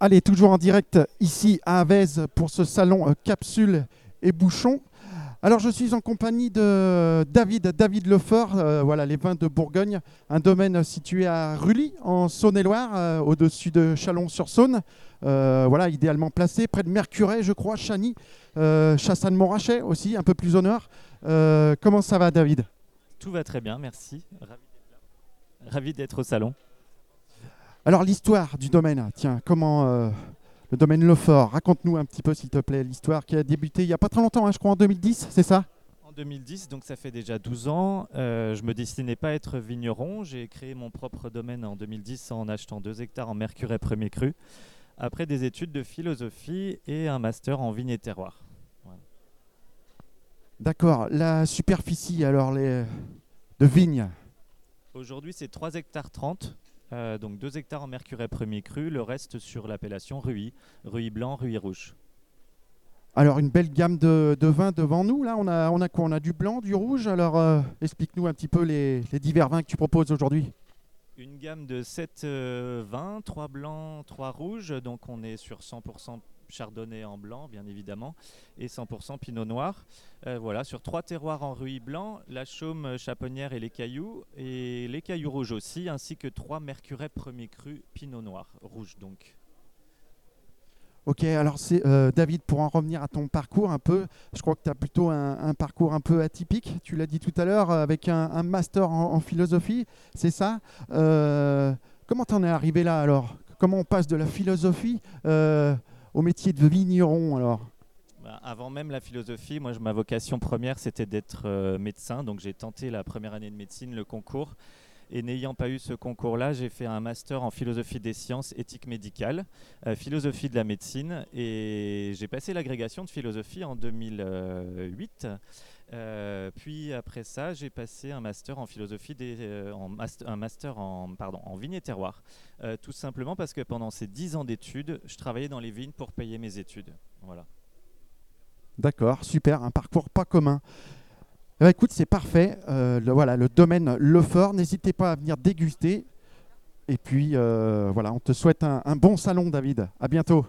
Allez, toujours en direct ici à Avez pour ce salon euh, Capsule et Bouchon. Alors, je suis en compagnie de David, David Lefort, euh, voilà, les vins de Bourgogne, un domaine situé à Rully, en Saône-et-Loire, euh, au-dessus de Chalon-sur-Saône. voilà, idéalement placé, près de Mercuret, je crois, Chany, Chassagne-Montrachet aussi, un peu plus au nord. comment ça va, David? Tout va très bien, merci. Ravi d'être au salon. Alors l'histoire du domaine, tiens, comment euh, le domaine Lefort, raconte-nous un petit peu s'il te plaît l'histoire qui a débuté il n'y a pas très longtemps, hein, je crois en 2010, c'est ça? En 2010, donc ça fait déjà 12 ans. Euh, je me destinais pas à être vigneron. J'ai créé mon propre domaine en 2010 en achetant 2 hectares en mercuret premier cru, après des études de philosophie et un master en vigne et terroir. D'accord. La superficie alors les... de vignes Aujourd'hui c'est 3 hectares 30 euh, donc 2 hectares en mercuret premier cru, le reste sur l'appellation Ruy, Ruy blanc, Ruy rouge. Alors une belle gamme de, vins devant nous, là on a, on a quoi? On a du blanc, du rouge, alors euh, explique-nous un petit peu les, divers vins que tu proposes aujourd'hui. Une gamme de 7 euh, vins, 3 blancs, 3 rouges, donc on est sur 100% chardonnay en blanc, bien évidemment, et 100% pinot noir. Euh, voilà, sur trois terroirs en ruy blanc, la chaume chaponnière et les cailloux, et les cailloux rouges aussi, ainsi que trois mercurets premier cru pinot noir, rouge donc. Ok, alors c'est euh, David, pour en revenir à ton parcours un peu, je crois que tu as plutôt un, parcours un peu atypique, tu l'as dit tout à l'heure, avec un, master en, philosophie, c'est ça? Euh, Comment t'en es arrivé là alors? Comment on passe de la philosophie au métier de vigneron alors bah, avant même la philosophie, moi, ma vocation première, c'était d'être euh, médecin. Donc, j'ai tenté la première année de médecine, le concours. Et n'ayant pas eu ce concours-là, j'ai fait un master en philosophie des sciences, éthique médicale, euh, philosophie de la médecine. Et j'ai passé l'agrégation de philosophie en 2008. Euh, puis après ça, j'ai passé un master en philosophie, des, euh, un master en, pardon, en et terroir. Euh, tout simplement parce que pendant ces dix ans d'études, je travaillais dans les vignes pour payer mes études. Voilà. D'accord, super, un parcours pas commun. Écoute, c'est parfait. le, voilà, le domaine Lefort, n'hésitez pas à venir déguster. Et puis voilà, on te souhaite un bon salon, David. À bientôt.